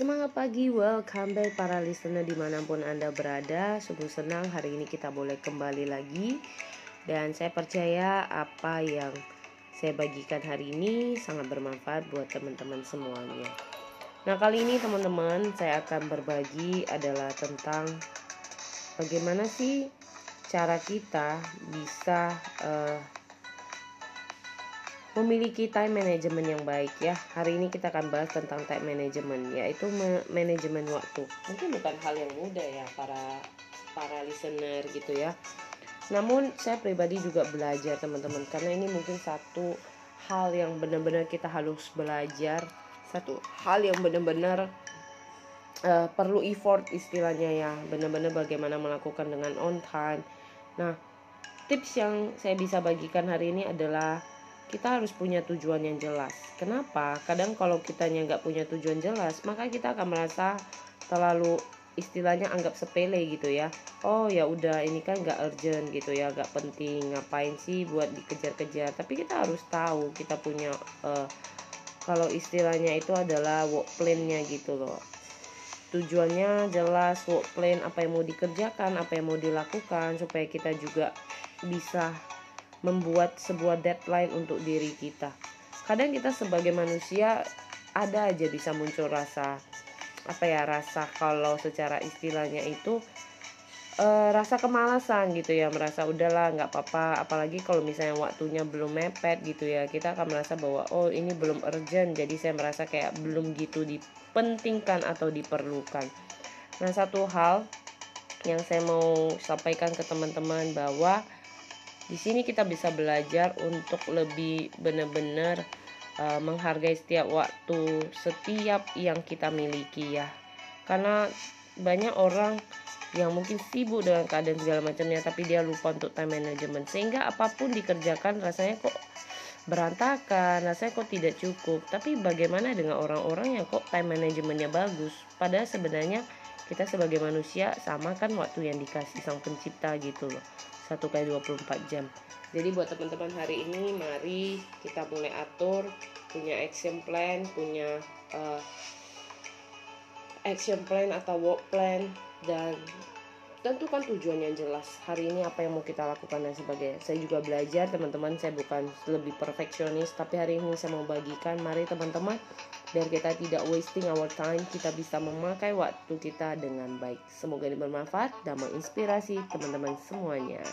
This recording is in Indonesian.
Semangat pagi, welcome back para listener di mana pun Anda berada. Sungguh senang hari ini kita boleh kembali lagi. Dan saya percaya apa yang saya bagikan hari ini sangat bermanfaat buat teman-teman semuanya. Nah kali ini teman-teman saya akan berbagi adalah tentang Bagaimana sih cara kita bisa uh, memiliki time management yang baik ya. Hari ini kita akan bahas tentang time management yaitu manajemen waktu. Mungkin bukan hal yang mudah ya para para listener gitu ya. Namun saya pribadi juga belajar teman-teman karena ini mungkin satu hal yang benar-benar kita harus belajar, satu hal yang benar-benar uh, perlu effort istilahnya ya, benar-benar bagaimana melakukan dengan on time. Nah, tips yang saya bisa bagikan hari ini adalah kita harus punya tujuan yang jelas. Kenapa? Kadang kalau kita nggak punya tujuan jelas, maka kita akan merasa terlalu istilahnya anggap sepele gitu ya. Oh ya udah ini kan nggak urgent gitu ya, nggak penting. Ngapain sih buat dikejar-kejar? Tapi kita harus tahu kita punya uh, kalau istilahnya itu adalah work plan-nya gitu loh. Tujuannya jelas, work plan apa yang mau dikerjakan, apa yang mau dilakukan supaya kita juga bisa membuat sebuah deadline untuk diri kita. Kadang kita sebagai manusia ada aja bisa muncul rasa apa ya rasa kalau secara istilahnya itu e, rasa kemalasan gitu ya merasa udahlah nggak apa-apa. Apalagi kalau misalnya waktunya belum mepet gitu ya kita akan merasa bahwa oh ini belum urgent. Jadi saya merasa kayak belum gitu dipentingkan atau diperlukan. Nah satu hal yang saya mau sampaikan ke teman-teman bahwa di sini kita bisa belajar untuk lebih benar-benar uh, menghargai setiap waktu, setiap yang kita miliki ya. Karena banyak orang yang mungkin sibuk dengan keadaan segala macamnya tapi dia lupa untuk time management. Sehingga apa pun dikerjakan rasanya kok berantakan rasanya kok tidak cukup. Tapi bagaimana dengan orang-orang yang kok time managementnya bagus? Padahal sebenarnya kita sebagai manusia sama kan waktu yang dikasih sang pencipta gitu loh. Satu kali 24 jam. Jadi buat teman-teman hari ini mari kita mulai atur punya action plan punya uh, action plan atau work plan dan tentukan tujuan yang jelas. Hari ini apa yang mau kita lakukan dan sebagainya. Saya juga belajar teman-teman. Saya bukan lebih perfeksionis. Tapi hari ini saya mau bagikan mari teman-teman biar kita tidak wasting our time kita bisa memakai waktu kita dengan baik. Semoga ini bermanfaat dan menginspirasi teman-teman semuanya